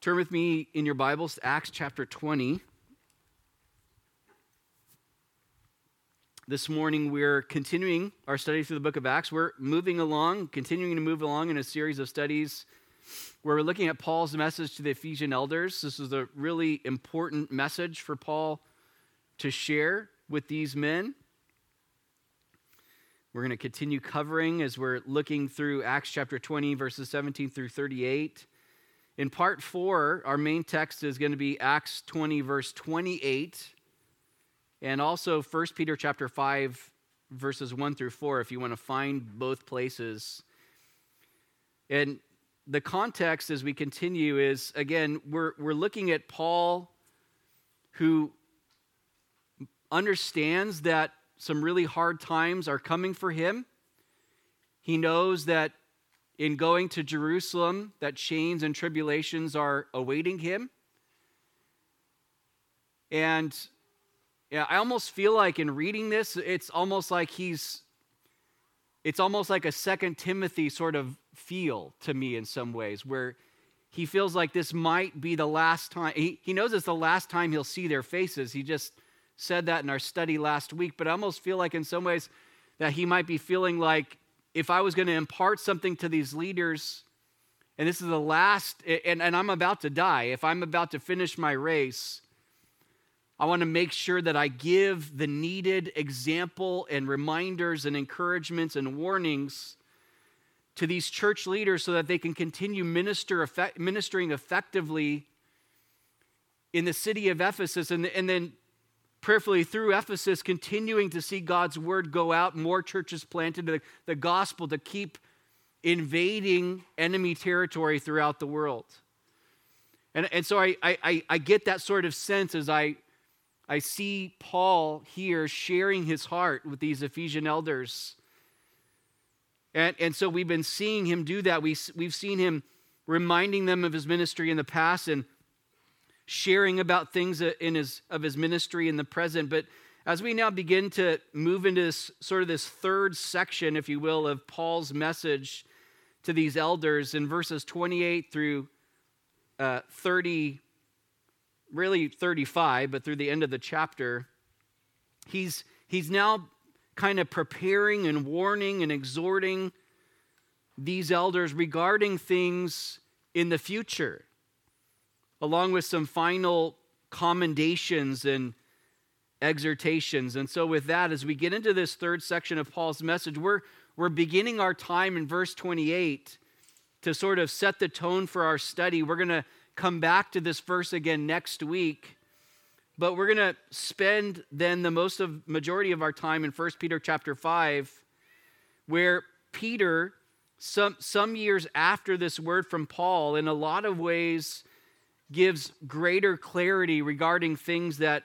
Turn with me in your Bibles to Acts chapter 20. This morning, we're continuing our study through the book of Acts. We're moving along, continuing to move along in a series of studies where we're looking at Paul's message to the Ephesian elders. This is a really important message for Paul to share with these men. We're going to continue covering as we're looking through Acts chapter 20, verses 17 through 38. In part four, our main text is going to be Acts 20, verse 28, and also 1 Peter chapter 5, verses 1 through 4, if you want to find both places. And the context as we continue is again, we're, we're looking at Paul who understands that some really hard times are coming for him. He knows that in going to Jerusalem that chains and tribulations are awaiting him. And yeah, I almost feel like in reading this, it's almost like he's it's almost like a second Timothy sort of feel to me in some ways, where he feels like this might be the last time. He, he knows it's the last time he'll see their faces. He just said that in our study last week, but I almost feel like in some ways that he might be feeling like if I was going to impart something to these leaders, and this is the last, and, and I'm about to die, if I'm about to finish my race, I want to make sure that I give the needed example and reminders and encouragements and warnings to these church leaders so that they can continue minister, effect, ministering effectively in the city of Ephesus. And, and then prayerfully through Ephesus, continuing to see God's word go out, more churches planted, the, the gospel to keep invading enemy territory throughout the world. And, and so I, I, I get that sort of sense as I, I see Paul here sharing his heart with these Ephesian elders. And, and so we've been seeing him do that. We, we've seen him reminding them of his ministry in the past and sharing about things in his, of his ministry in the present. But as we now begin to move into this sort of this third section, if you will, of Paul's message to these elders in verses 28 through uh, 30, really 35, but through the end of the chapter, he's, he's now kind of preparing and warning and exhorting these elders regarding things in the future along with some final commendations and exhortations. And so, with that, as we get into this third section of Paul's message, we're, we're beginning our time in verse 28 to sort of set the tone for our study. We're going to come back to this verse again next week. But we're going to spend then the most of majority of our time in 1 Peter chapter 5 where Peter some some years after this word from Paul in a lot of ways gives greater clarity regarding things that,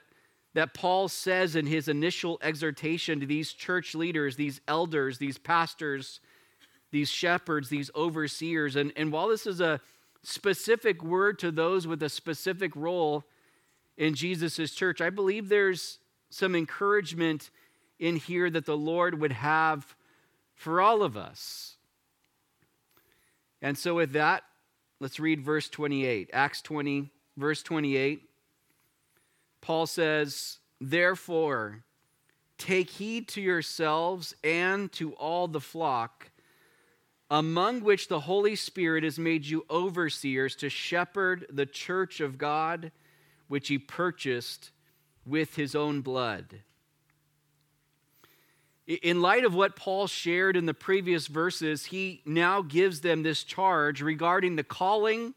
that Paul says in his initial exhortation to these church leaders, these elders, these pastors, these shepherds, these overseers. And, and while this is a specific word to those with a specific role in Jesus' church, I believe there's some encouragement in here that the Lord would have for all of us. And so, with that, Let's read verse 28. Acts 20, verse 28. Paul says, Therefore, take heed to yourselves and to all the flock, among which the Holy Spirit has made you overseers to shepherd the church of God, which he purchased with his own blood. In light of what Paul shared in the previous verses, he now gives them this charge regarding the calling,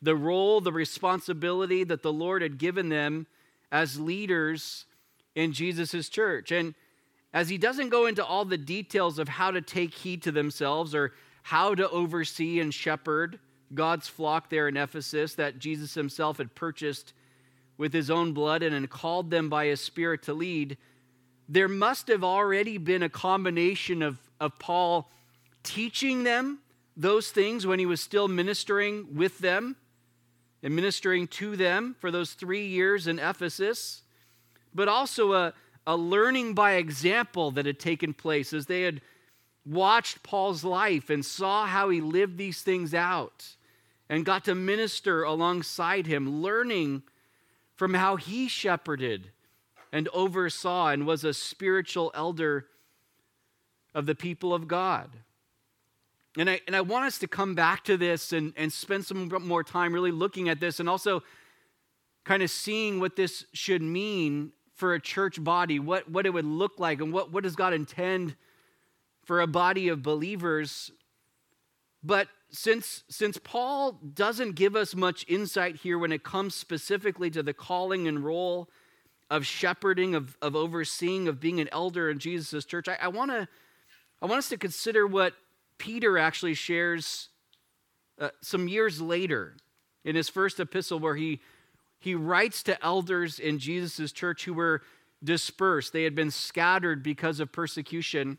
the role, the responsibility that the Lord had given them as leaders in Jesus' church. And as he doesn't go into all the details of how to take heed to themselves or how to oversee and shepherd God's flock there in Ephesus that Jesus himself had purchased with his own blood and called them by his Spirit to lead, there must have already been a combination of, of Paul teaching them those things when he was still ministering with them and ministering to them for those three years in Ephesus, but also a, a learning by example that had taken place as they had watched Paul's life and saw how he lived these things out and got to minister alongside him, learning from how he shepherded and oversaw and was a spiritual elder of the people of God. And I, and I want us to come back to this and, and spend some more time really looking at this and also kind of seeing what this should mean for a church body, what, what it would look like, and what, what does God intend for a body of believers. But since, since Paul doesn't give us much insight here when it comes specifically to the calling and role of shepherding, of, of overseeing, of being an elder in Jesus' church, I, I, wanna, I want us to consider what Peter actually shares uh, some years later in his first epistle, where he, he writes to elders in Jesus' church who were dispersed. They had been scattered because of persecution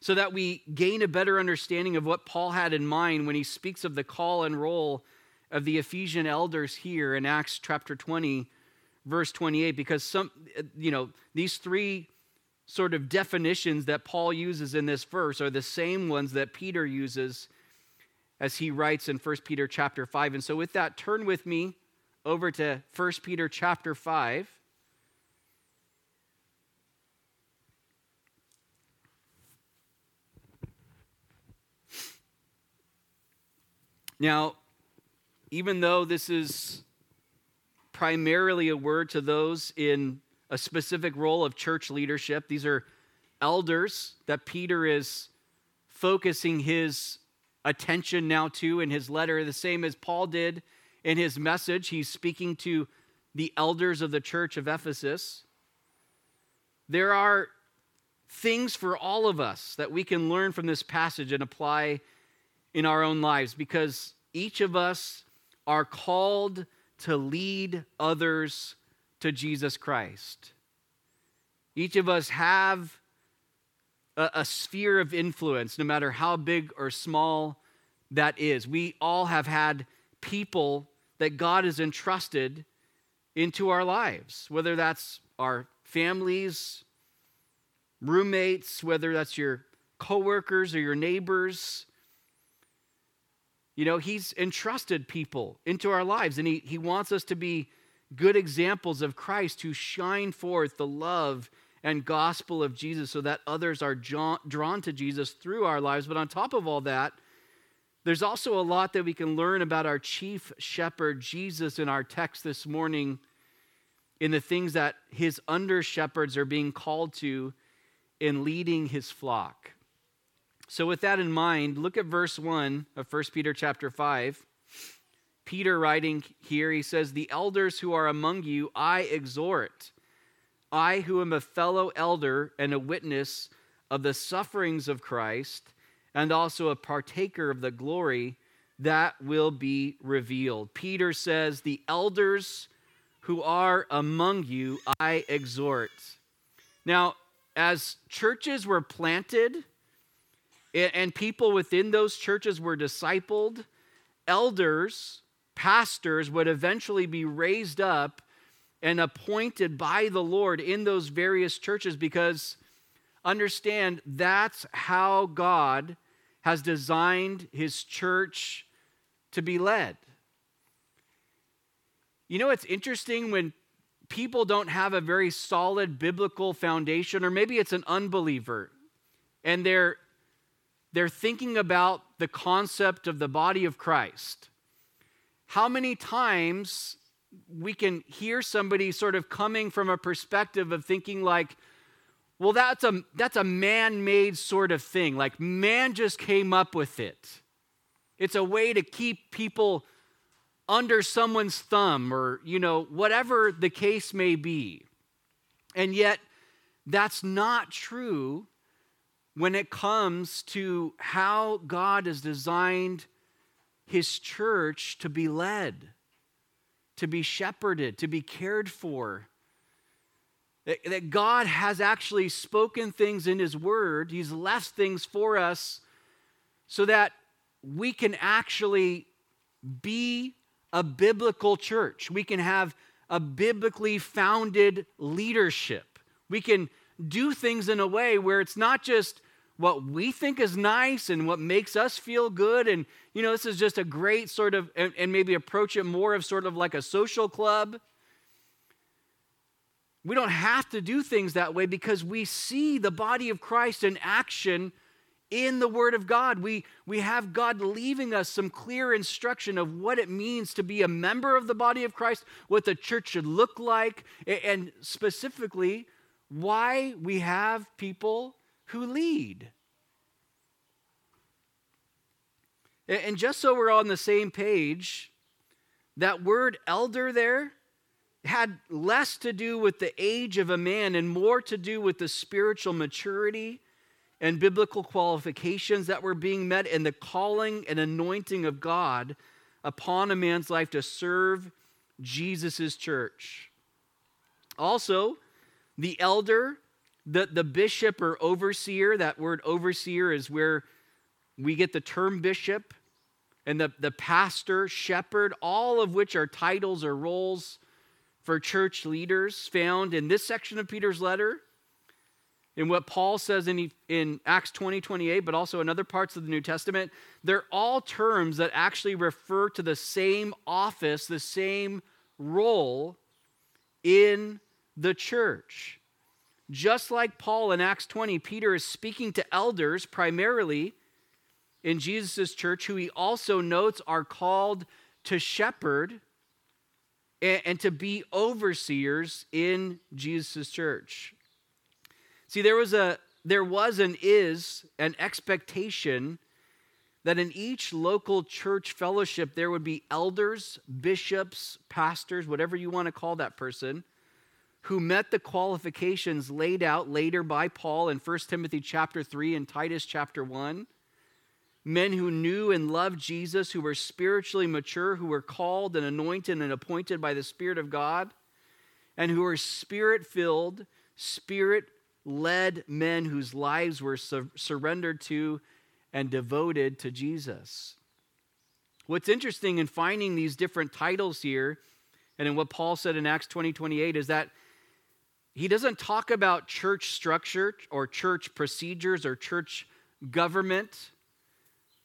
so that we gain a better understanding of what Paul had in mind when he speaks of the call and role of the Ephesian elders here in Acts chapter 20, verse 28, because some, you know, these three sort of definitions that Paul uses in this verse are the same ones that Peter uses as he writes in 1 Peter chapter 5. And so with that, turn with me over to 1 Peter chapter 5. Now, even though this is primarily a word to those in a specific role of church leadership, these are elders that Peter is focusing his attention now to in his letter, the same as Paul did in his message. He's speaking to the elders of the church of Ephesus. There are things for all of us that we can learn from this passage and apply in our own lives because each of us are called to lead others to Jesus Christ. Each of us have a, a, sphere of influence, no matter how big or small that is. We all have had people that God has entrusted into our lives, whether that's our families, roommates, whether that's your coworkers or your neighbors, you know, He's entrusted people into our lives, and He, he wants us to be good examples of Christ who shine forth the love and gospel of Jesus so that others are drawn to Jesus through our lives. But on top of all that, there's also a lot that we can learn about our chief shepherd, Jesus, in our text this morning, in the things that his under shepherds are being called to in leading his flock. So with that in mind, look at verse 1 of 1 Peter chapter 5. Peter writing here, he says, "The elders who are among you I exhort, I who am a fellow elder and a witness of the sufferings of Christ, and also a partaker of the glory that will be revealed." Peter says, "The elders who are among you I exhort." Now, as churches were planted, and people within those churches were discipled. Elders, pastors would eventually be raised up and appointed by the Lord in those various churches because understand that's how God has designed his church to be led. You know, it's interesting when people don't have a very solid biblical foundation, or maybe it's an unbeliever, and they're they're thinking about the concept of the body of Christ. How many times we can hear somebody sort of coming from a perspective of thinking like, well, that's a, that's a man made sort of thing. Like, man just came up with it. It's a way to keep people under someone's thumb or, you know, whatever the case may be. And yet, that's not true when it comes to how God has designed his church to be led, to be shepherded, to be cared for. That, God has actually spoken things in his word, he's left things for us so that we can actually be a biblical church. We can have a biblically founded leadership. We can do things in a way where it's not just what we think is nice and what makes us feel good. And, you know, this is just a great sort of, and, and maybe approach it more of sort of like a social club. We don't have to do things that way because we see the body of Christ in action in the Word of God. We, we have God leaving us some clear instruction of what it means to be a member of the body of Christ, what the church should look like, and specifically why we have people who lead. And just so we're on the same page, that word elder there had less to do with the age of a man and more to do with the spiritual maturity and biblical qualifications that were being met and the calling and anointing of God upon a man's life to serve Jesus' church. Also, the elder, the, the bishop or overseer, that word overseer is where we get the term bishop, and the, the pastor, shepherd, all of which are titles or roles for church leaders found in this section of Peter's letter in what Paul says in, in Acts 20, 28, but also in other parts of the New Testament, they're all terms that actually refer to the same office, the same role in the church. Just like Paul in Acts 20, Peter is speaking to elders primarily in Jesus' church, who he also notes are called to shepherd and, to be overseers in Jesus' church. See, there was a there was and is an expectation that in each local church fellowship there would be elders, bishops, pastors, whatever you want to call that person, who met the qualifications laid out later by Paul in 1 Timothy chapter 3 and Titus chapter 1. Men who knew and loved Jesus, who were spiritually mature, who were called and anointed and appointed by the Spirit of God, and who were spirit filled, spirit led men whose lives were sur- surrendered to and devoted to Jesus. What's interesting in finding these different titles here, and in what Paul said in Acts 20 28, is that he doesn't talk about church structure or church procedures or church government,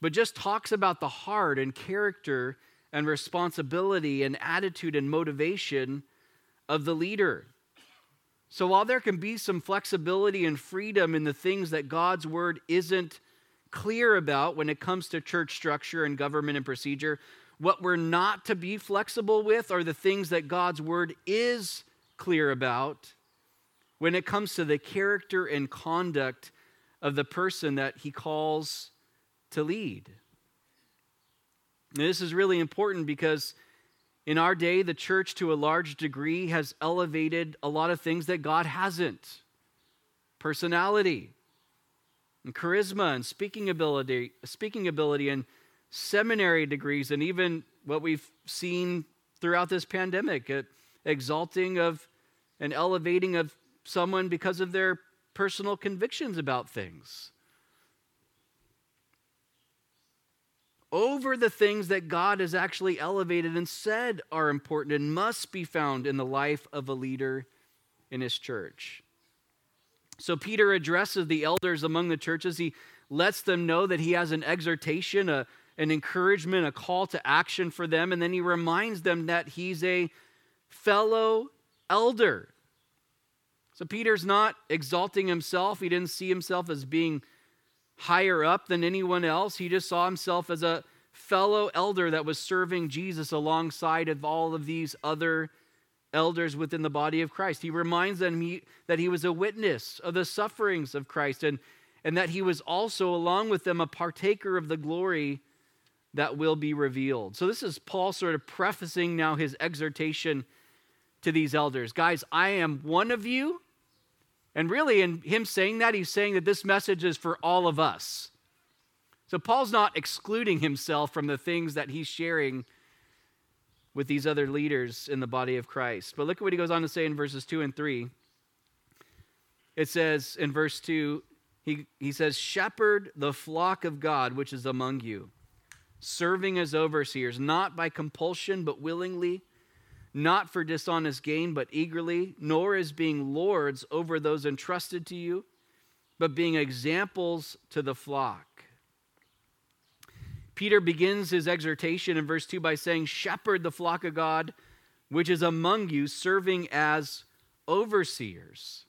but just talks about the heart and character and responsibility and attitude and motivation of the leader. So while there can be some flexibility and freedom in the things that God's word isn't clear about when it comes to church structure and government and procedure, what we're not to be flexible with are the things that God's word is clear about when it comes to the character and conduct of the person that he calls to lead. this is really important because in our day, the church, to a large degree, has elevated a lot of things that God hasn't personality, and charisma, and speaking ability, speaking ability, and seminary degrees, and even what we've seen throughout this pandemic exalting of and elevating of someone because of their personal convictions about things. over the things that God has actually elevated and said are important and must be found in the life of a leader in his church. So Peter addresses the elders among the churches. He lets them know that he has an exhortation, a, an encouragement, a call to action for them, and then he reminds them that he's a fellow elder. So Peter's not exalting himself. He didn't see himself as being higher up than anyone else. He just saw himself as a fellow elder that was serving Jesus alongside of all of these other elders within the body of Christ. He reminds them he, that he was a witness of the sufferings of Christ and, and that he was also, along with them, a partaker of the glory that will be revealed. So, this is Paul sort of prefacing now his exhortation to these elders. Guys, I am one of you. And really, in him saying that, he's saying that this message is for all of us. So Paul's not excluding himself from the things that he's sharing with these other leaders in the body of Christ. But look at what he goes on to say in verses 2 and 3. It says in verse 2, he, he says, Shepherd the flock of God which is among you, serving as overseers, not by compulsion, but willingly, not for dishonest gain, but eagerly, nor as being lords over those entrusted to you but being examples to the flock. Peter begins his exhortation in verse 2 by saying, Shepherd the flock of God, which is among you, serving as overseers.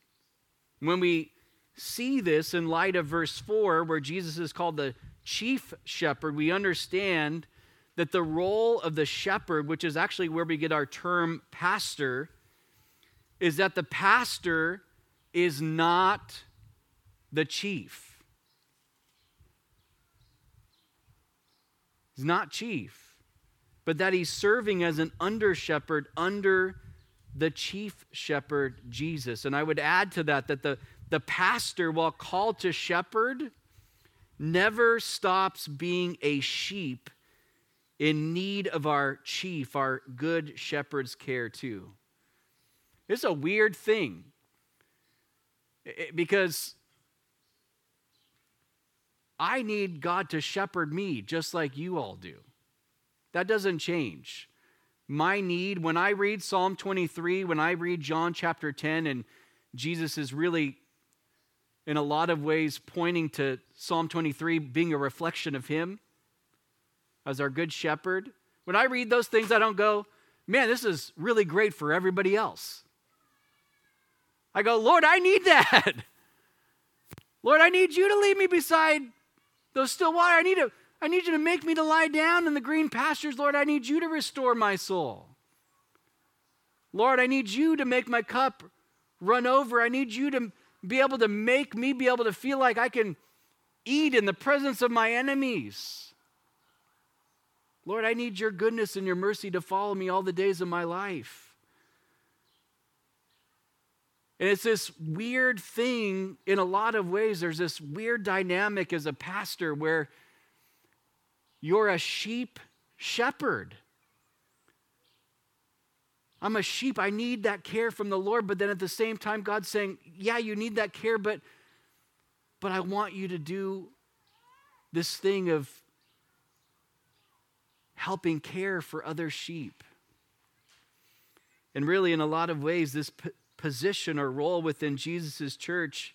When we see this in light of verse 4, where Jesus is called the chief shepherd, we understand that the role of the shepherd, which is actually where we get our term pastor, is that the pastor is not the chief. He's not chief, but that he's serving as an under shepherd under the chief shepherd, Jesus. And I would add to that that the, the pastor, while called to shepherd, never stops being a sheep in need of our chief, our good shepherd's care, too. It's a weird thing because I need God to shepherd me just like you all do. That doesn't change. My need, when I read Psalm 23, when I read John chapter 10, and Jesus is really, in a lot of ways, pointing to Psalm 23 being a reflection of Him as our good shepherd. When I read those things, I don't go, man, this is really great for everybody else. I go, Lord, I need that. Lord, I need you to lead me beside those still water. I need, to, I need you to make me to lie down in the green pastures. Lord, I need you to restore my soul. Lord, I need you to make my cup run over. I need you to be able to make me be able to feel like I can eat in the presence of my enemies. Lord, I need your goodness and your mercy to follow me all the days of my life. And it's this weird thing in a lot of ways. There's this weird dynamic as a pastor where you're a sheep shepherd. I'm a sheep. I need that care from the Lord. But then at the same time, God's saying, Yeah, you need that care, but, but I want you to do this thing of helping care for other sheep. And really, in a lot of ways, this position or role within Jesus' church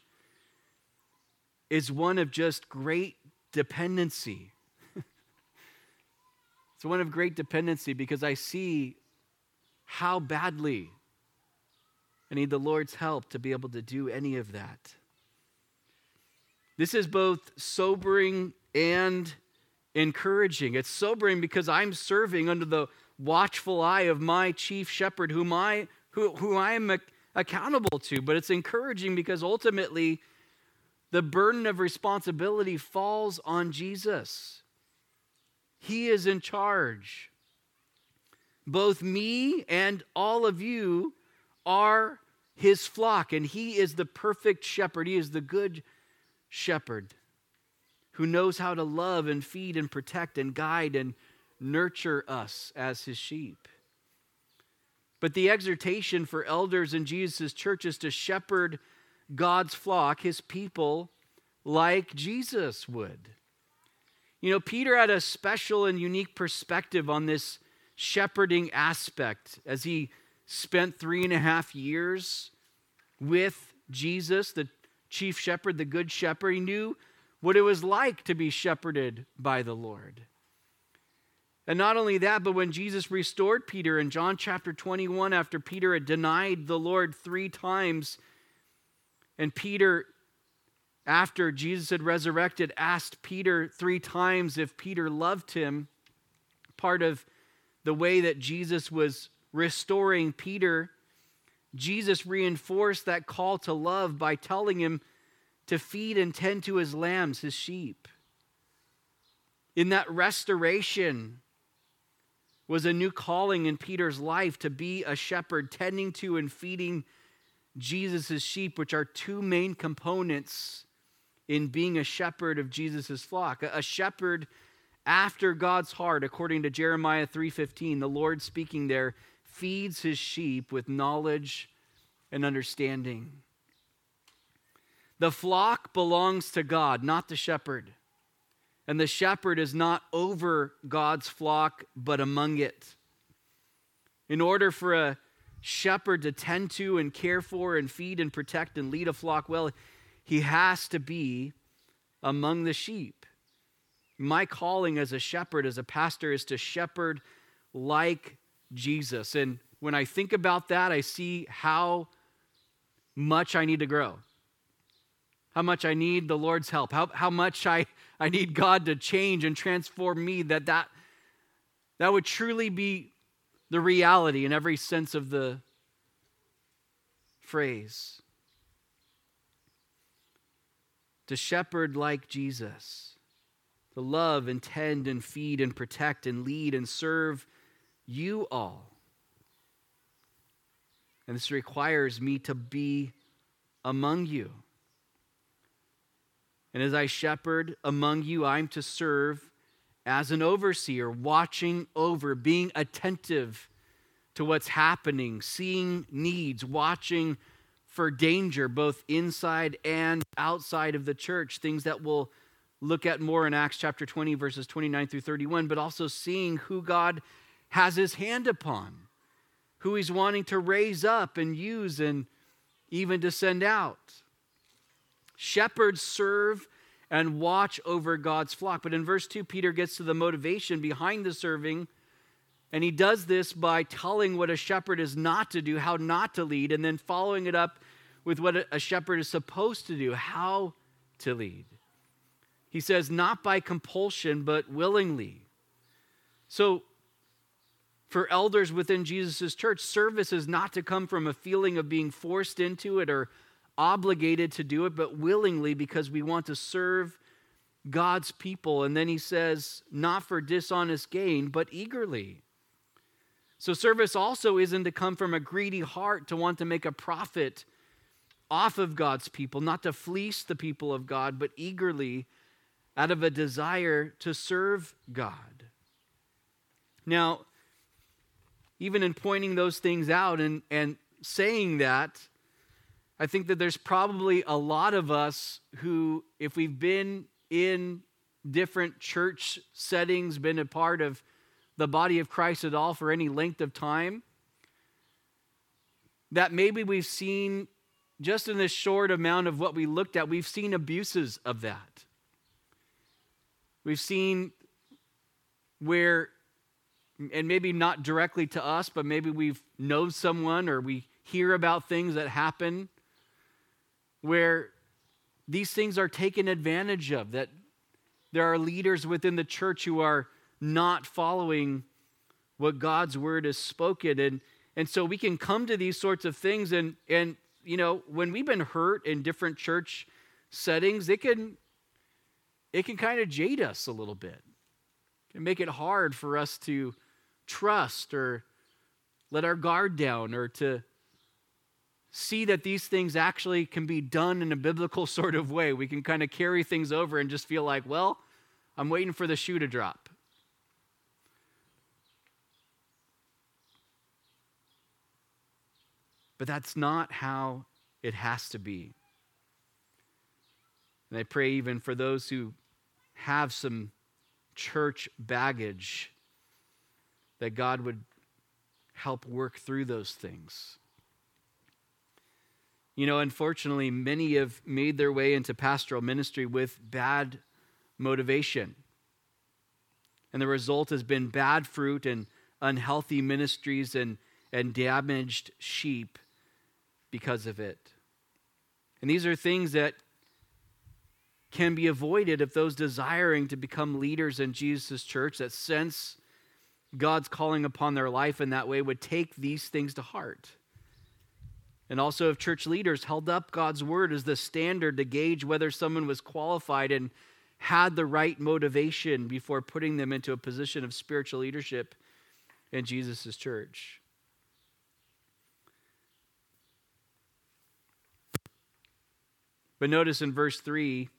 is one of just great dependency. it's one of great dependency because I see how badly I need the Lord's help to be able to do any of that. This is both sobering and encouraging. It's sobering because I'm serving under the watchful eye of my chief shepherd, whom I, who, who I am accountable to. But it's encouraging because ultimately the burden of responsibility falls on Jesus. He is in charge. Both me and all of you are his flock, and he is the perfect shepherd. He is the good shepherd who knows how to love and feed and protect and guide and nurture us as his sheep. But the exhortation for elders in Jesus' church is to shepherd God's flock, his people, like Jesus would. You know, Peter had a special and unique perspective on this shepherding aspect as he spent three and a half years with Jesus, the chief shepherd, the good shepherd. He knew what it was like to be shepherded by the Lord. And not only that, but when Jesus restored Peter in John chapter 21, after Peter had denied the Lord three times, and Peter, after Jesus had resurrected, asked Peter three times if Peter loved him, part of the way that Jesus was restoring Peter, Jesus reinforced that call to love by telling him to feed and tend to his lambs, his sheep. In that restoration, was a new calling in Peter's life to be a shepherd, tending to and feeding Jesus' sheep, which are two main components in being a shepherd of Jesus' flock. A shepherd after God's heart, according to Jeremiah 3:15, the Lord speaking there, feeds his sheep with knowledge and understanding. The flock belongs to God, not the shepherd. And the shepherd is not over God's flock, but among it. In order for a shepherd to tend to and care for and feed and protect and lead a flock well, he has to be among the sheep. My calling as a shepherd, as a pastor, is to shepherd like Jesus. And when I think about that, I see how much I need to grow, how much I need the Lord's help, how, how much I, I need God to change and transform me, that, that that would truly be the reality in every sense of the phrase. To shepherd like Jesus, to love and tend and feed and protect and lead and serve you all. And this requires me to be among you. And as I shepherd among you, I'm to serve as an overseer, watching over, being attentive to what's happening, seeing needs, watching for danger, both inside and outside of the church, things that we'll look at more in Acts chapter 20, verses 29 through 31, but also seeing who God has his hand upon, who he's wanting to raise up and use and even to send out. Shepherds serve and watch over God's flock. But in verse 2, Peter gets to the motivation behind the serving, and he does this by telling what a shepherd is not to do, how not to lead, and then following it up with what a shepherd is supposed to do, how to lead. He says, not by compulsion, but willingly. So, for elders within Jesus' church, service is not to come from a feeling of being forced into it or obligated to do it, but willingly because we want to serve God's people. And then he says, not for dishonest gain, but eagerly. So, service also isn't to come from a greedy heart to want to make a profit off of God's people, not to fleece the people of God, but eagerly out of a desire to serve God. Now, even in pointing those things out and, and saying that, I think that there's probably a lot of us who, if we've been in different church settings, been a part of the body of Christ at all for any length of time, that maybe we've seen, just in this short amount of what we looked at, we've seen abuses of that. We've seen where, and maybe not directly to us, but maybe we've known someone or we hear about things that happen where these things are taken advantage of, that there are leaders within the church who are not following what God's word has spoken. And, and so we can come to these sorts of things and, and, you know, when we've been hurt in different church settings, it can, it can kind of jade us a little bit. It can make it hard for us to trust or let our guard down or to see that these things actually can be done in a biblical sort of way. We can kind of carry things over and just feel like, well, I'm waiting for the shoe to drop. But that's not how it has to be. And I pray even for those who have some church baggage that God would help work through those things. You know, unfortunately, many have made their way into pastoral ministry with bad motivation. And the result has been bad fruit and unhealthy ministries and, and damaged sheep because of it. And these are things that can be avoided if those desiring to become leaders in Jesus' church that sense God's calling upon their life in that way would take these things to heart. And also, if church leaders held up God's word as the standard to gauge whether someone was qualified and had the right motivation before putting them into a position of spiritual leadership in Jesus' church. But notice in verse 3,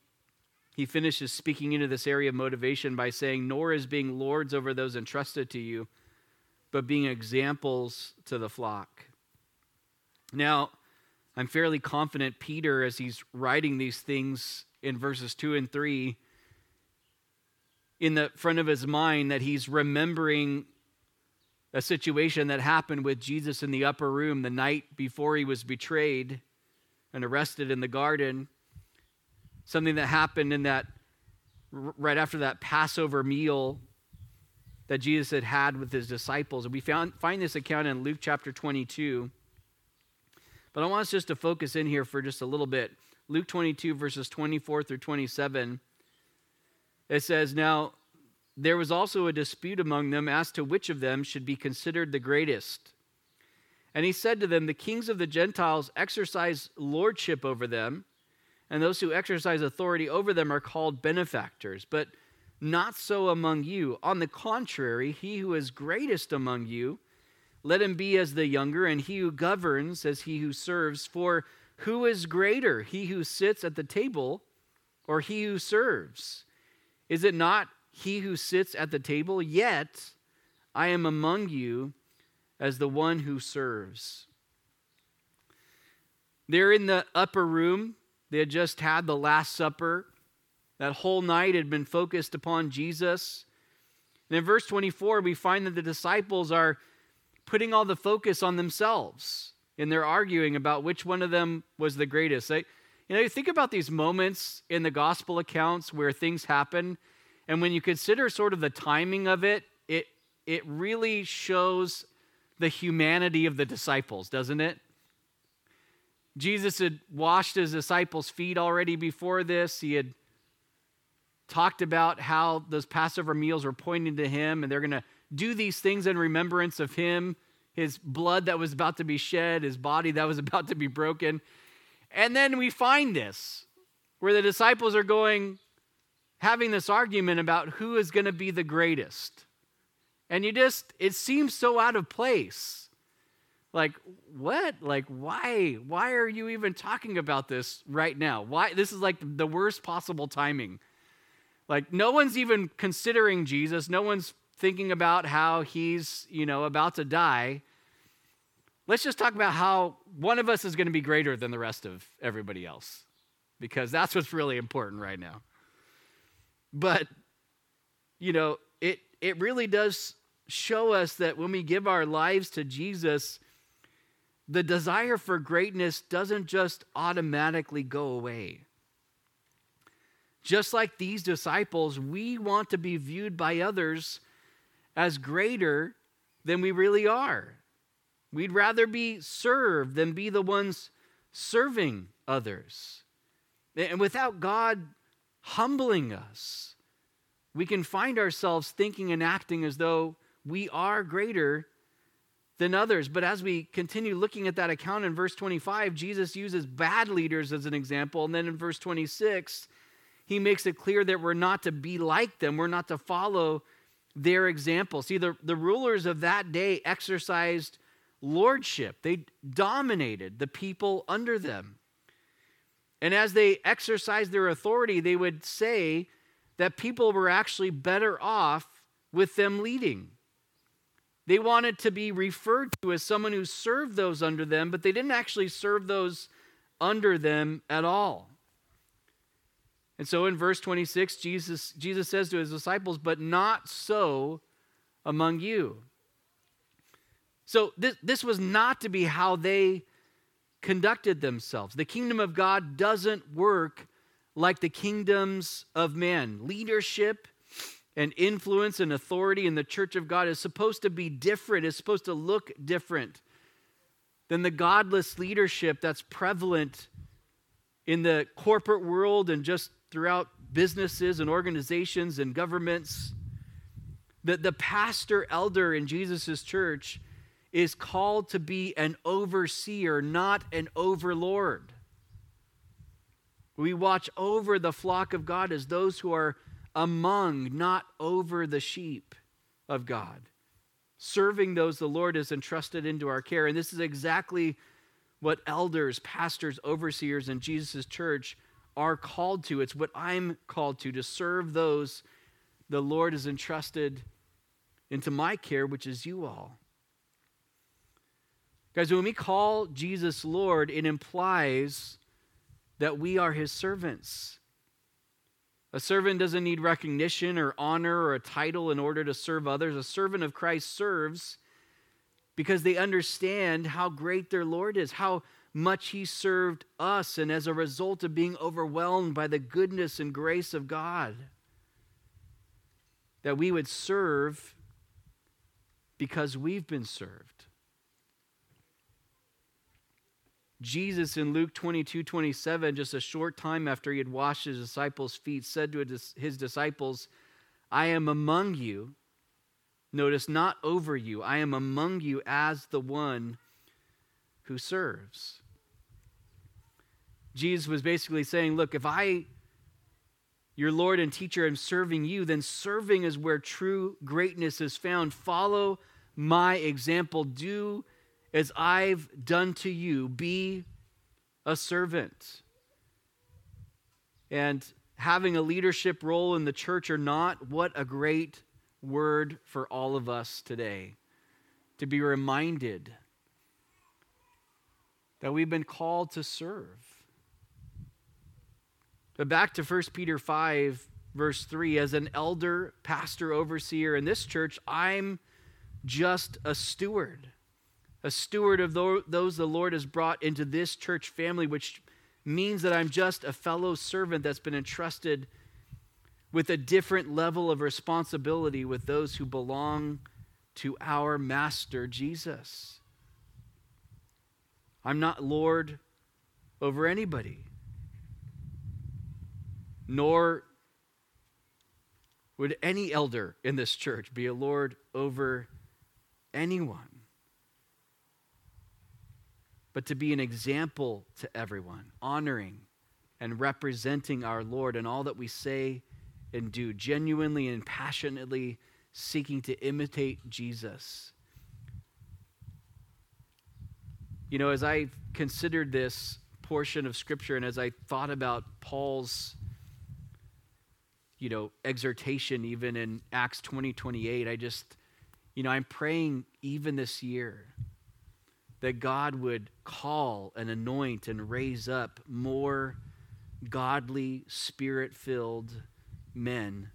he finishes speaking into this area of motivation by saying, Nor is being lords over those entrusted to you, but being examples to the flock. Now, I'm fairly confident Peter, as he's writing these things in verses 2 and 3, in the front of his mind, that he's remembering a situation that happened with Jesus in the upper room the night before he was betrayed and arrested in the garden. something that happened in that right after that Passover meal that Jesus had had with his disciples. And we found, find this account in Luke chapter 22. But I want us just to focus in here for just a little bit. Luke 22, verses 24 through 27. It says, Now there was also a dispute among them as to which of them should be considered the greatest. And he said to them, The kings of the Gentiles exercise lordship over them, and those who exercise authority over them are called benefactors. But not so among you. On the contrary, he who is greatest among you, let him be as the younger, and he who governs as he who serves. For who is greater, he who sits at the table or he who serves? Is it not he who sits at the table? Yet I am among you as the one who serves. They're in the upper room. They had just had the Last Supper. That whole night had been focused upon Jesus. And in verse 24, we find that the disciples are putting all the focus on themselves and they're arguing about which one of them was the greatest. You know, you think about these moments in the gospel accounts where things happen, and when you consider sort of the timing of it, it, it really shows the humanity of the disciples, doesn't it? Jesus had washed his disciples' feet already before this. He had talked about how those Passover meals were pointing to him and they're going to do these things in remembrance of him, his blood that was about to be shed, his body that was about to be broken. And then we find this where the disciples are going, having this argument about who is going to be the greatest. And you just, it seems so out of place. Like, what? Like, why? Why are you even talking about this right now? Why? This is like the worst possible timing like, no one's even considering Jesus. No one's thinking about how he's, you know, about to die. Let's just talk about how one of us is going to be greater than the rest of everybody else, because that's what's really important right now. But, you know, it, it really does show us that when we give our lives to Jesus, the desire for greatness doesn't just automatically go away. Just like these disciples, we want to be viewed by others as greater than we really are. We'd rather be served than be the ones serving others. And without God humbling us, we can find ourselves thinking and acting as though we are greater than others. But as we continue looking at that account in verse 25, Jesus uses bad leaders as an example. And then in verse 26, he makes it clear that we're not to be like them, we're not to follow their example. See, the, the rulers of that day exercised lordship, they dominated the people under them. And as they exercised their authority, they would say that people were actually better off with them leading. They wanted to be referred to as someone who served those under them, but they didn't actually serve those under them at all. And so in verse 26, Jesus, Jesus says to his disciples, But not so among you. So this, this was not to be how they conducted themselves. The kingdom of God doesn't work like the kingdoms of men. Leadership and influence and authority in the church of God is supposed to be different, is supposed to look different than the godless leadership that's prevalent in the corporate world and just throughout businesses and organizations and governments. That the pastor elder in Jesus' church is called to be an overseer, not an overlord. We watch over the flock of God as those who are among, not over the sheep of God, serving those the Lord has entrusted into our care. And this is exactly what elders, pastors, overseers in Jesus' church are called to. It's what I'm called to, to serve those the Lord has entrusted into my care, which is you all. Guys, when we call Jesus Lord, it implies that we are his servants. A servant doesn't need recognition or honor or a title in order to serve others. A servant of Christ serves because they understand how great their Lord is, how much he served us, and as a result of being overwhelmed by the goodness and grace of God, that we would serve because we've been served. Jesus in Luke 22 27, just a short time after he had washed his disciples' feet, said to his disciples, I am among you. Notice, not over you. I am among you as the one who serves. Jesus was basically saying, Look, if I, your Lord and teacher, am serving you, then serving is where true greatness is found. Follow my example. Do as I've done to you. Be a servant. And having a leadership role in the church or not, what a great word for all of us today. To be reminded that we've been called to serve. But back to 1 Peter 5, verse 3 as an elder, pastor, overseer in this church, I'm just a steward, a steward of those the Lord has brought into this church family, which means that I'm just a fellow servant that's been entrusted with a different level of responsibility with those who belong to our Master Jesus. I'm not Lord over anybody, nor would any elder in this church be a Lord over anyone, but to be an example to everyone, honoring and representing our Lord in all that we say and do, genuinely and passionately seeking to imitate Jesus. You know, as I considered this portion of Scripture and as I thought about Paul's, you know, exhortation even in Acts 20 28, I just you know, I'm praying even this year that God would call and anoint and raise up more godly, spirit filled men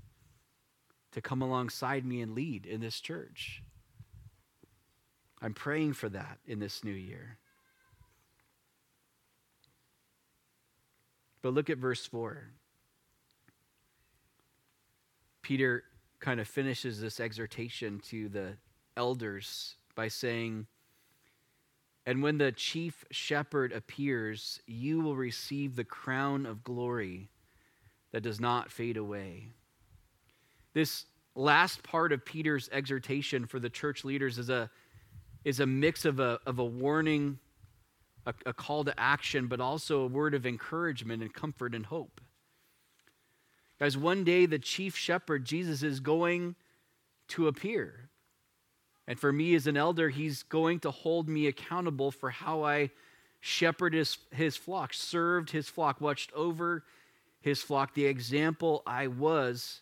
to come alongside me and lead in this church. I'm praying for that in this new year. But look at verse 4. Peter kind of finishes this exhortation to the elders by saying, And when the chief shepherd appears, you will receive the crown of glory that does not fade away. This last part of Peter's exhortation for the church leaders is a, is a mix of a, of a warning, a, a call to action, but also a word of encouragement and comfort and hope. Guys, one day the chief shepherd, Jesus, is going to appear. And for me as an elder, he's going to hold me accountable for how I shepherded his, his flock, served his flock, watched over his flock, the example I was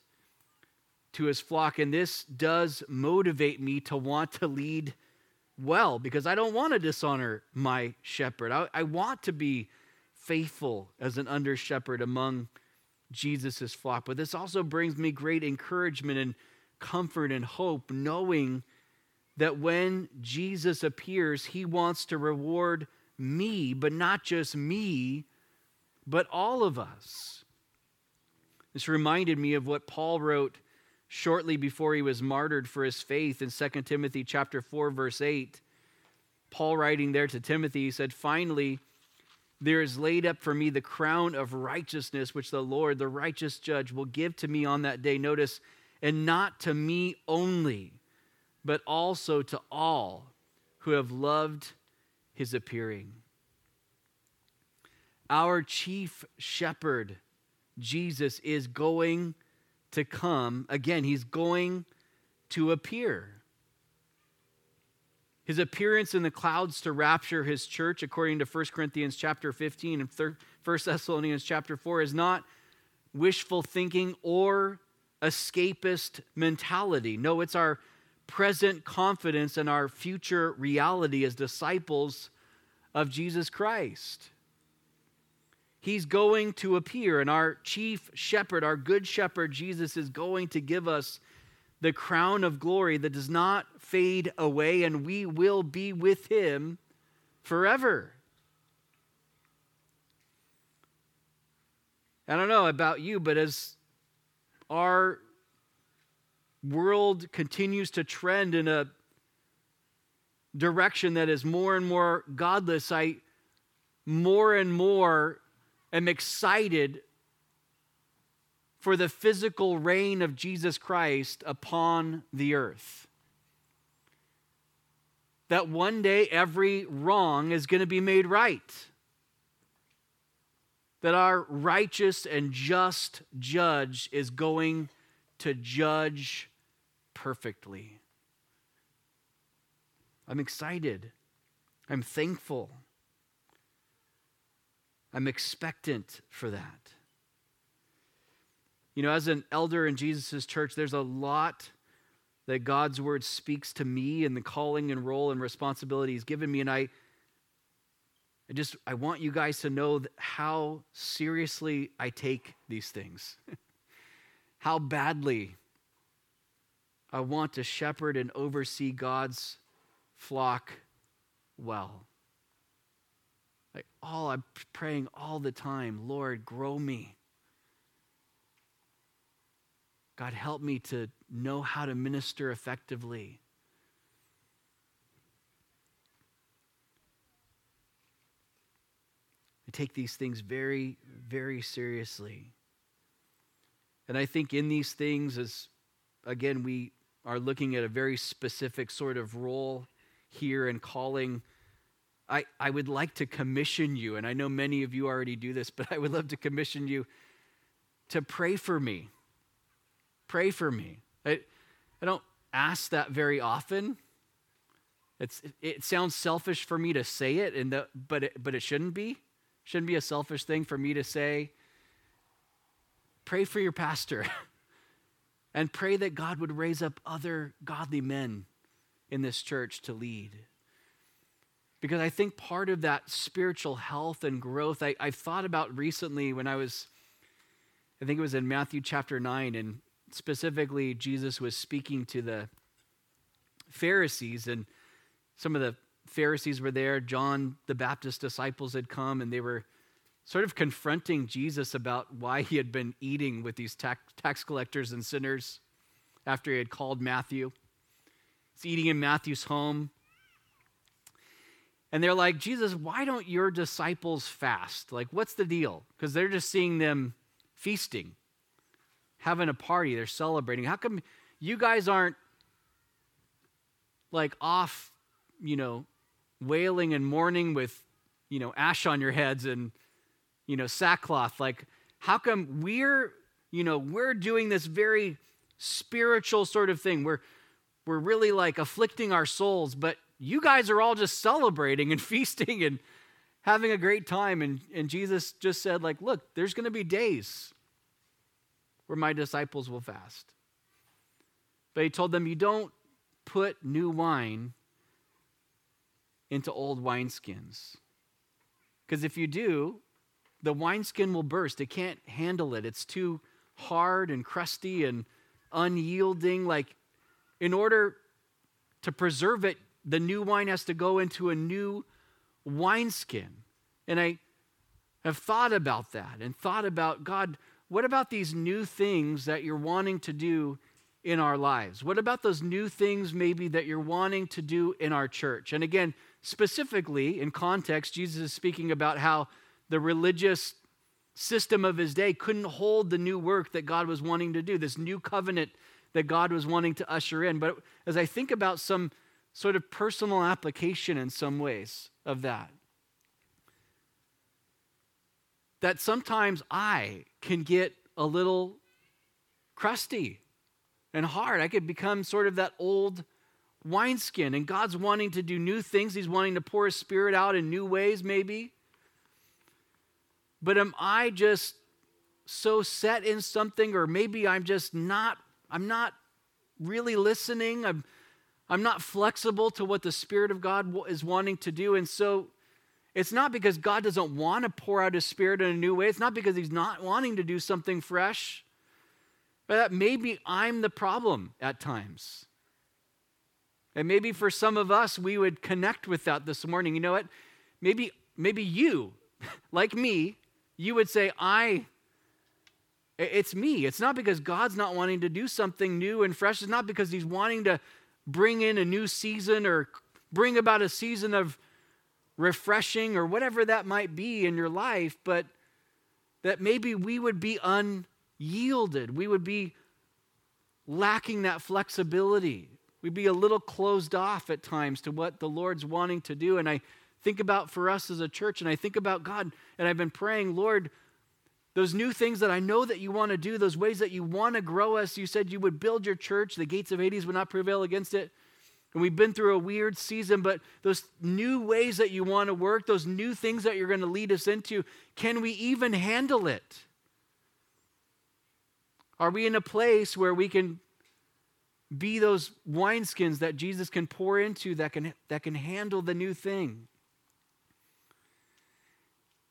to his flock. And this does motivate me to want to lead well because I don't want to dishonor my shepherd. I, I want to be faithful as an under shepherd among Jesus' flock. But this also brings me great encouragement and comfort and hope, knowing that when Jesus appears, he wants to reward me, but not just me, but all of us. This reminded me of what Paul wrote shortly before he was martyred for his faith in 2 Timothy chapter 4 verse 8. Paul writing there to Timothy he said, "Finally, there is laid up for me the crown of righteousness, which the Lord, the righteous judge, will give to me on that day. Notice, and not to me only, but also to all who have loved his appearing. Our chief shepherd, Jesus, is going to come. Again, he's going to appear. His appearance in the clouds to rapture his church, according to 1 Corinthians chapter 15 and 1 Thessalonians chapter 4, is not wishful thinking or escapist mentality. No, it's our present confidence and our future reality as disciples of Jesus Christ. He's going to appear, and our chief shepherd, our good shepherd, Jesus, is going to give us the crown of glory that does not fade away, and we will be with him forever. I don't know about you, but as our world continues to trend in a direction that is more and more godless, I more and more am excited for the physical reign of Jesus Christ upon the earth. That one day every wrong is going to be made right. That our righteous and just judge is going to judge perfectly. I'm excited. I'm thankful. I'm expectant for that. You know, as an elder in Jesus' church, there's a lot that God's word speaks to me and the calling and role and responsibility he's given me. And I, I just, I want you guys to know how seriously I take these things, how badly I want to shepherd and oversee God's flock well. Like all I'm praying all the time, Lord, grow me. God, help me to know how to minister effectively. I take these things very, very seriously. And I think in these things, as again, we are looking at a very specific sort of role here and calling. I, I would like to commission you, and I know many of you already do this, but I would love to commission you to pray for me. Pray for me. I, I don't ask that very often. It's, it sounds selfish for me to say it, and the, but, it, but it shouldn't be. Shouldn't be a selfish thing for me to say. Pray for your pastor. and pray that God would raise up other godly men in this church to lead. Because I think part of that spiritual health and growth, I, I've thought about recently when I was, I think it was in Matthew chapter 9, and specifically Jesus was speaking to the Pharisees, and some of the Pharisees were there. John the Baptist disciples had come, and they were sort of confronting Jesus about why he had been eating with these tax, tax collectors and sinners after he had called Matthew. He's eating in Matthew's home. And they're like, Jesus, why don't your disciples fast? Like, what's the deal? Because they're just seeing them feasting, having a party, they're celebrating. How come you guys aren't like off, you know, wailing and mourning with, you know, ash on your heads and you know, sackcloth. Like, how come we're, you know, we're doing this very spiritual sort of thing? We're, we're really like afflicting our souls, but you guys are all just celebrating and feasting and having a great time. And, and Jesus just said, like, look, there's going to be days where my disciples will fast. But he told them, you don't put new wine into old wineskins. Because if you do, the wineskin will burst. It can't handle it. It's too hard and crusty and unyielding. Like, in order to preserve it, the new wine has to go into a new wineskin. And I have thought about that and thought about God, what about these new things that you're wanting to do in our lives? What about those new things maybe that you're wanting to do in our church? And again, specifically in context, Jesus is speaking about how the religious system of his day couldn't hold the new work that God was wanting to do, this new covenant that God was wanting to usher in. But as I think about some sort of personal application in some ways of that, that sometimes I can get a little crusty and hard. I could become sort of that old wineskin, and God's wanting to do new things. He's wanting to pour His Spirit out in new ways, maybe. But am I just so set in something, or maybe I'm just not, I'm not really listening. I'm, I'm not flexible to what the Spirit of God is wanting to do. And so it's not because God doesn't want to pour out His Spirit in a new way. It's not because He's not wanting to do something fresh. But that maybe I'm the problem at times. And maybe for some of us, we would connect with that this morning. You know what? Maybe, maybe you, like me, you would say, I It's me. It's not because God's not wanting to do something new and fresh. It's not because He's wanting to bring in a new season or bring about a season of refreshing or whatever that might be in your life, but that maybe we would be unyielded. We would be lacking that flexibility. We'd be a little closed off at times to what the Lord's wanting to do. And I think about for us as a church, and I think about God, and I've been praying, Lord, those new things that I know that you want to do, those ways that you want to grow us. You said you would build your church, the gates of Hades would not prevail against it. And we've been through a weird season, but those new ways that you want to work, those new things that you're going to lead us into, can we even handle it? Are we in a place where we can be those wineskins that Jesus can pour into that can, that can handle the new thing?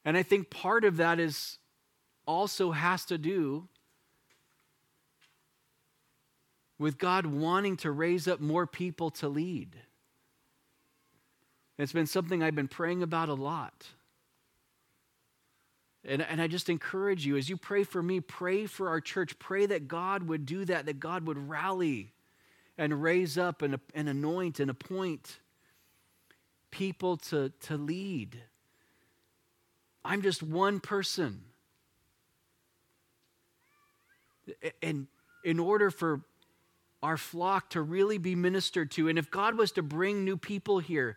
And I think part of that is also has to do with God wanting to raise up more people to lead. It's been something I've been praying about a lot. And, and I just encourage you, as you pray for me, pray for our church. Pray that God would do that, that God would rally and raise up and, and anoint and appoint people to, to lead. I'm just one person. And in order for our flock to really be ministered to, and if God was to bring new people here,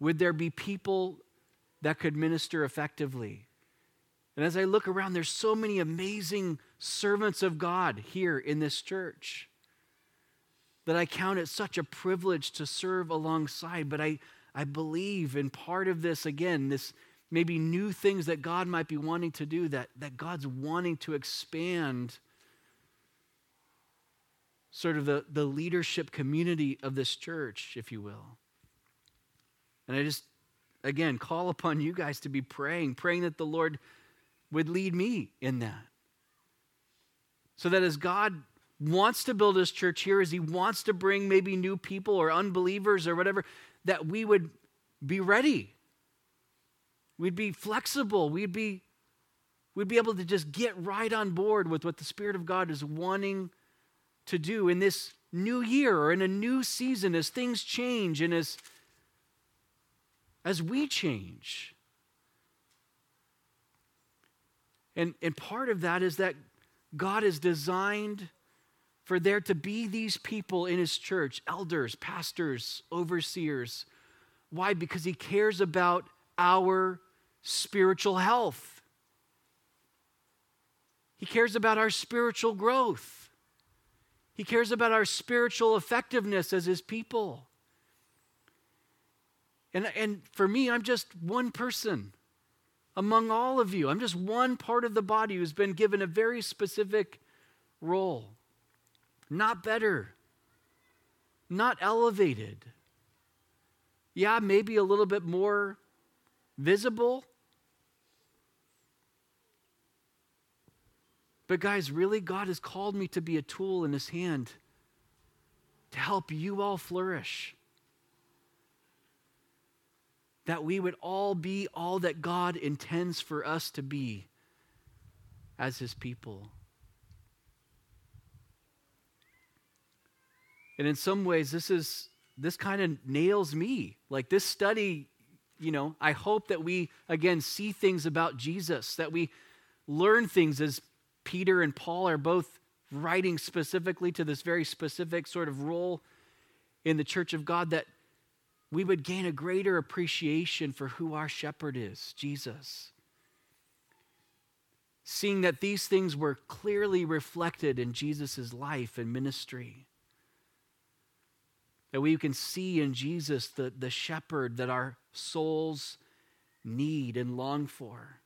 would there be people that could minister effectively? And as I look around, there's so many amazing servants of God here in this church that I count it such a privilege to serve alongside. But I, I believe in part of this, again, this maybe new things that God might be wanting to do, that, that God's wanting to expand sort of the, the leadership community of this church, if you will. And I just, again, call upon you guys to be praying, praying that the Lord would lead me in that. So that as God wants to build his church here, as he wants to bring maybe new people or unbelievers or whatever, that we would be ready. We'd be flexible. We'd be, we'd be able to just get right on board with what the Spirit of God is wanting to do in this new year or in a new season as things change and as, as we change. And, and part of that is that God has designed for there to be these people in His church elders, pastors, overseers. Why? Because He cares about our spiritual health, He cares about our spiritual growth. He cares about our spiritual effectiveness as His people. And, and for me, I'm just one person among all of you. I'm just one part of the body who's been given a very specific role. Not better, not elevated. Yeah, maybe a little bit more visible, But, guys, really, God has called me to be a tool in His hand to help you all flourish. That we would all be all that God intends for us to be as His people. And in some ways, this is this kind of nails me. Like this study, you know, I hope that we again see things about Jesus, that we learn things as Peter and Paul are both writing specifically to this very specific sort of role in the church of God that we would gain a greater appreciation for who our shepherd is, Jesus. Seeing that these things were clearly reflected in Jesus' life and ministry. That we can see in Jesus the, the shepherd that our souls need and long for.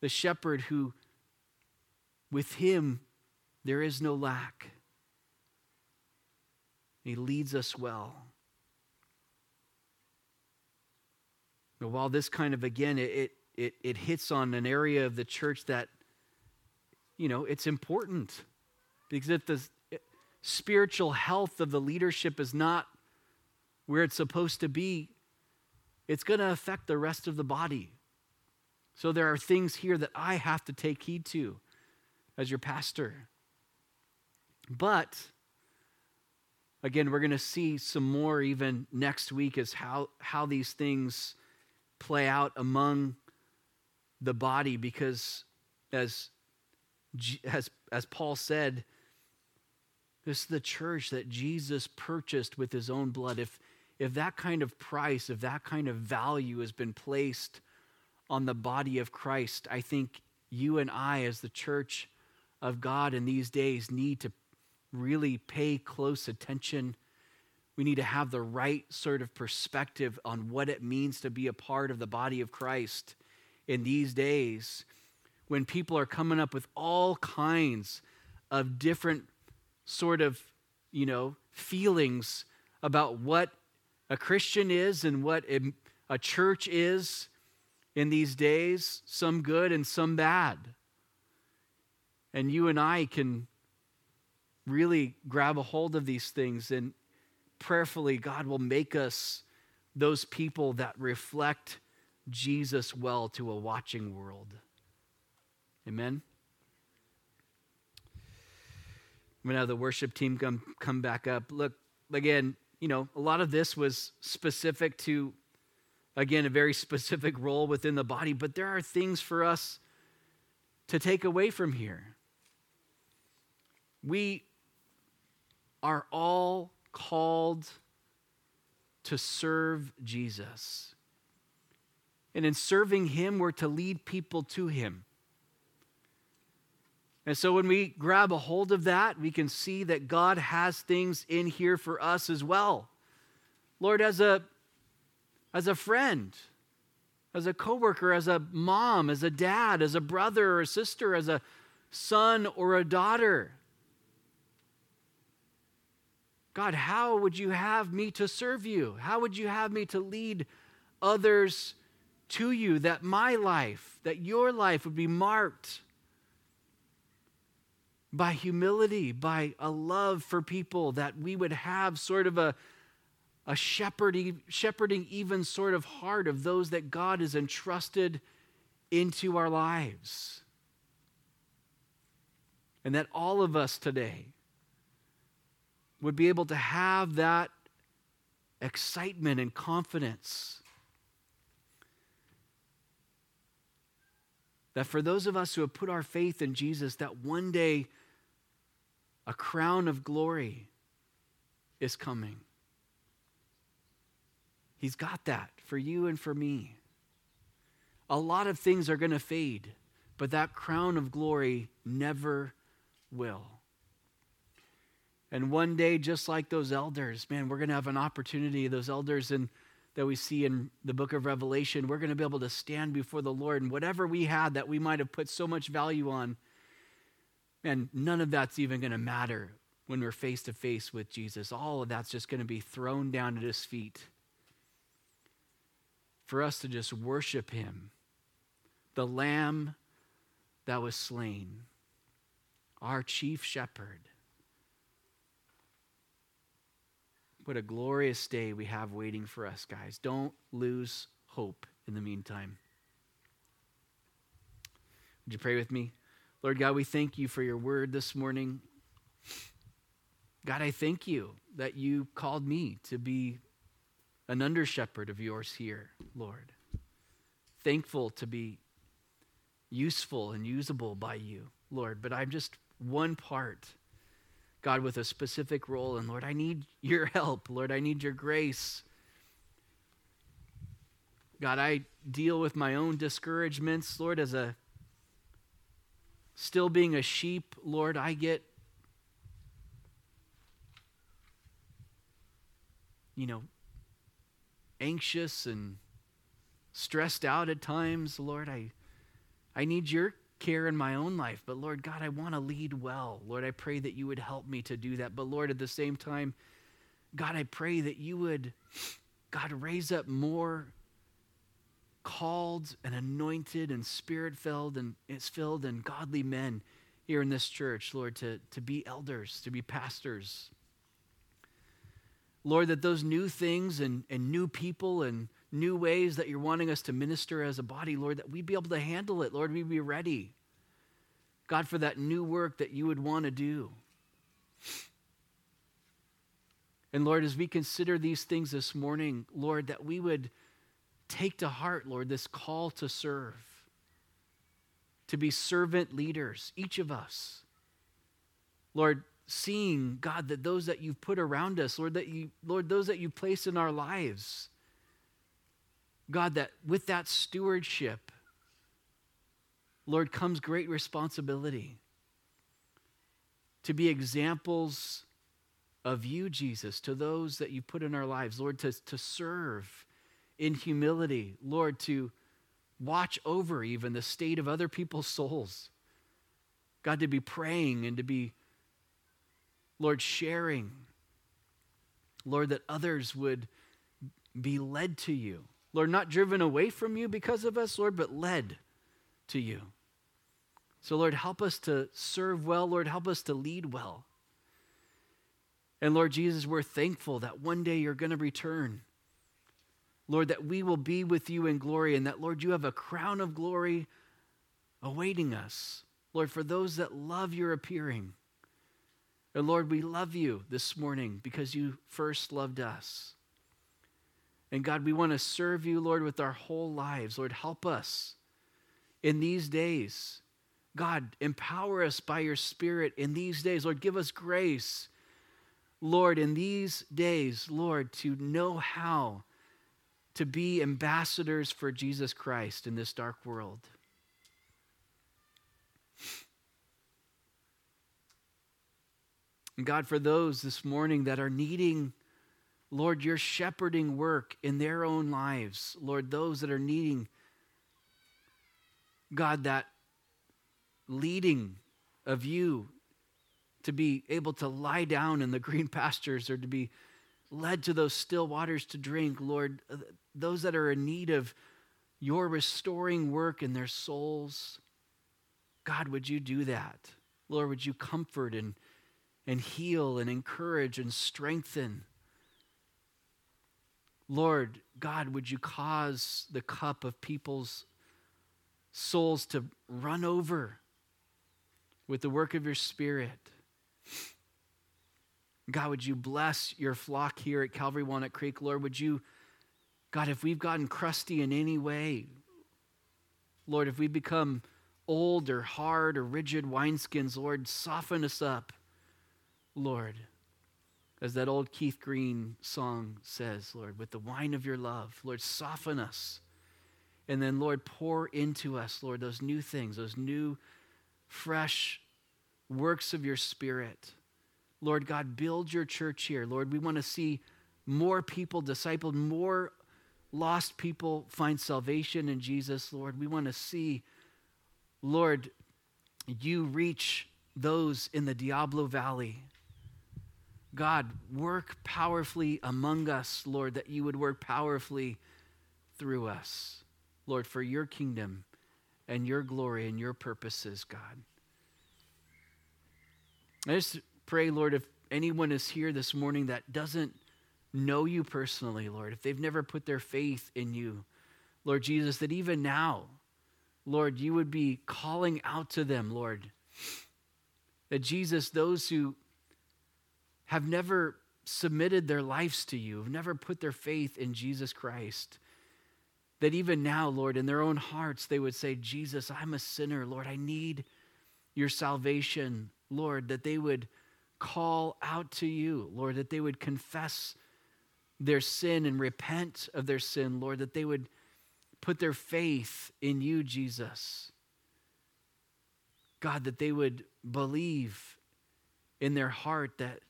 The shepherd who with him, there is no lack. He leads us well. But while this kind of, again, it, it, it hits on an area of the church that, you know, it's important. Because if the spiritual health of the leadership is not where it's supposed to be, it's going to affect the rest of the body. So there are things here that I have to take heed to as your pastor. But again, we're going to see some more even next week as how, how these things play out among the body because as as as Paul said this is the church that Jesus purchased with his own blood if if that kind of price if that kind of value has been placed on the body of Christ I think you and I as the church of God in these days need to really pay close attention we need to have the right sort of perspective on what it means to be a part of the body of Christ in these days when people are coming up with all kinds of different sort of, you know, feelings about what a Christian is and what a church is in these days, some good and some bad. And you and I can really grab a hold of these things and prayerfully, God will make us those people that reflect Jesus well to a watching world. Amen. I'm going to have the worship team come, come back up. Look, again, you know, a lot of this was specific to, again, a very specific role within the body, but there are things for us to take away from here. We are all called to serve Jesus. And in serving Him, we're to lead people to Him. And so when we grab a hold of that, we can see that God has things in here for us as well. Lord, as a, as a friend, as a coworker, as a mom, as a dad, as a brother or a sister, as a son or a daughter, God, how would you have me to serve you? How would you have me to lead others to you that my life, that your life would be marked by humility, by a love for people, that we would have sort of a, a shepherding, shepherding even sort of heart of those that God has entrusted into our lives. And that all of us today would be able to have that excitement and confidence. That for those of us who have put our faith in Jesus, that one day a crown of glory is coming. He's got that for you and for me. A lot of things are going to fade, but that crown of glory never will. And one day, just like those elders, man, we're going to have an opportunity. Those elders in, that we see in the book of Revelation, we're going to be able to stand before the Lord. And whatever we had that we might have put so much value on, man, none of that's even going to matter when we're face to face with Jesus. All of that's just going to be thrown down at his feet for us to just worship him, the Lamb that was slain, our chief shepherd. What a glorious day we have waiting for us, guys. Don't lose hope in the meantime. Would you pray with me? Lord God, we thank you for your word this morning. God, I thank you that you called me to be an under shepherd of yours here, Lord. Thankful to be useful and usable by you, Lord, but I'm just one part God, with a specific role. And Lord, I need your help. Lord, I need your grace. God, I deal with my own discouragements, Lord, as a still being a sheep, Lord, I get you know anxious and stressed out at times, Lord. I I need your care in my own life. But Lord God, I want to lead well. Lord, I pray that you would help me to do that. But Lord, at the same time, God, I pray that you would, God, raise up more called and anointed and spirit filled and filled and godly men here in this church, Lord, to, to be elders, to be pastors. Lord, that those new things and, and new people and new ways that you're wanting us to minister as a body, Lord, that we'd be able to handle it. Lord, we'd be ready. God, for that new work that you would want to do. And Lord, as we consider these things this morning, Lord, that we would take to heart, Lord, this call to serve, to be servant leaders, each of us. Lord, seeing, God, that those that you've put around us, Lord, that you, Lord, those that you place in our lives, God, that with that stewardship, Lord, comes great responsibility to be examples of you, Jesus, to those that you put in our lives, Lord, to, to serve in humility, Lord, to watch over even the state of other people's souls. God, to be praying and to be, Lord, sharing. Lord, that others would be led to you. Lord, not driven away from you because of us, Lord, but led to you. So, Lord, help us to serve well. Lord, help us to lead well. And Lord Jesus, we're thankful that one day you're going to return. Lord, that we will be with you in glory and that, Lord, you have a crown of glory awaiting us. Lord, for those that love your appearing. And Lord, we love you this morning because you first loved us. And God, we want to serve you, Lord, with our whole lives. Lord, help us in these days. God, empower us by your Spirit in these days. Lord, give us grace Lord, in these days, Lord, to know how to be ambassadors for Jesus Christ in this dark world. And God, for those this morning that are needing, Lord, your shepherding work in their own lives, Lord, those that are needing, God, that leading of you to be able to lie down in the green pastures or to be led to those still waters to drink, Lord, uh, those that are in need of your restoring work in their souls, God, would you do that? Lord, would you comfort and, and heal and encourage and strengthen? Lord, God, would you cause the cup of people's souls to run over with the work of your Spirit? God, would you bless your flock here at Calvary Walnut Creek? Lord, would you, God, if we've gotten crusty in any way, Lord, if we've become old or hard or rigid wineskins, Lord, soften us up, Lord. As that old Keith Green song says, Lord, with the wine of your love, Lord, soften us. And then, Lord, pour into us, Lord, those new things, those new, fresh works of your Spirit. Lord God, build your church here. Lord, we want to see more people discipled, more lost people find salvation in Jesus, Lord. We want to see, Lord, you reach those in the Diablo Valley. God, work powerfully among us, Lord, that you would work powerfully through us, Lord, for your kingdom and your glory and your purposes, God. I just pray, Lord, if anyone is here this morning that doesn't know you personally, Lord, if they've never put their faith in you, Lord Jesus, that even now, Lord, you would be calling out to them, Lord. That Jesus, those who have never submitted their lives to you, have never put their faith in Jesus Christ, that even now, Lord, in their own hearts, they would say, Jesus, I'm a sinner. Lord, I need your salvation. Lord, that they would call out to you, Lord, that they would confess their sin and repent of their sin, Lord, that they would put their faith in you, Jesus. God, that they would believe in their heart that,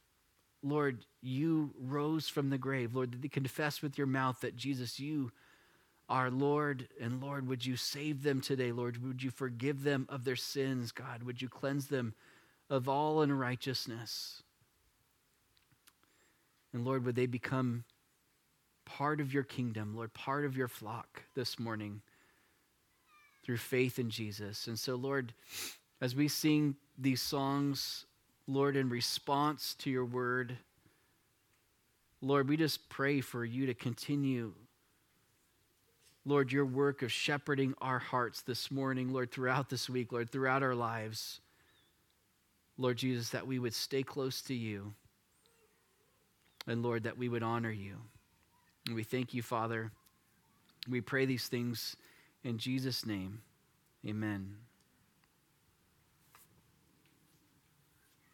Lord, you rose from the grave. Lord, they confess with your mouth that, Jesus, you are Lord. And Lord, would you save them today, Lord? Would you forgive them of their sins, God? Would you cleanse them of all unrighteousness. And Lord, would they become part of your kingdom, Lord, part of your flock this morning through faith in Jesus. And so, Lord, as we sing these songs, Lord, in response to your word, Lord, we just pray for you to continue, Lord, your work of shepherding our hearts this morning, Lord, throughout this week, Lord, throughout our lives. Lord Jesus, that we would stay close to you. And Lord, that we would honor you. And we thank you, Father. We pray these things in Jesus' name. Amen.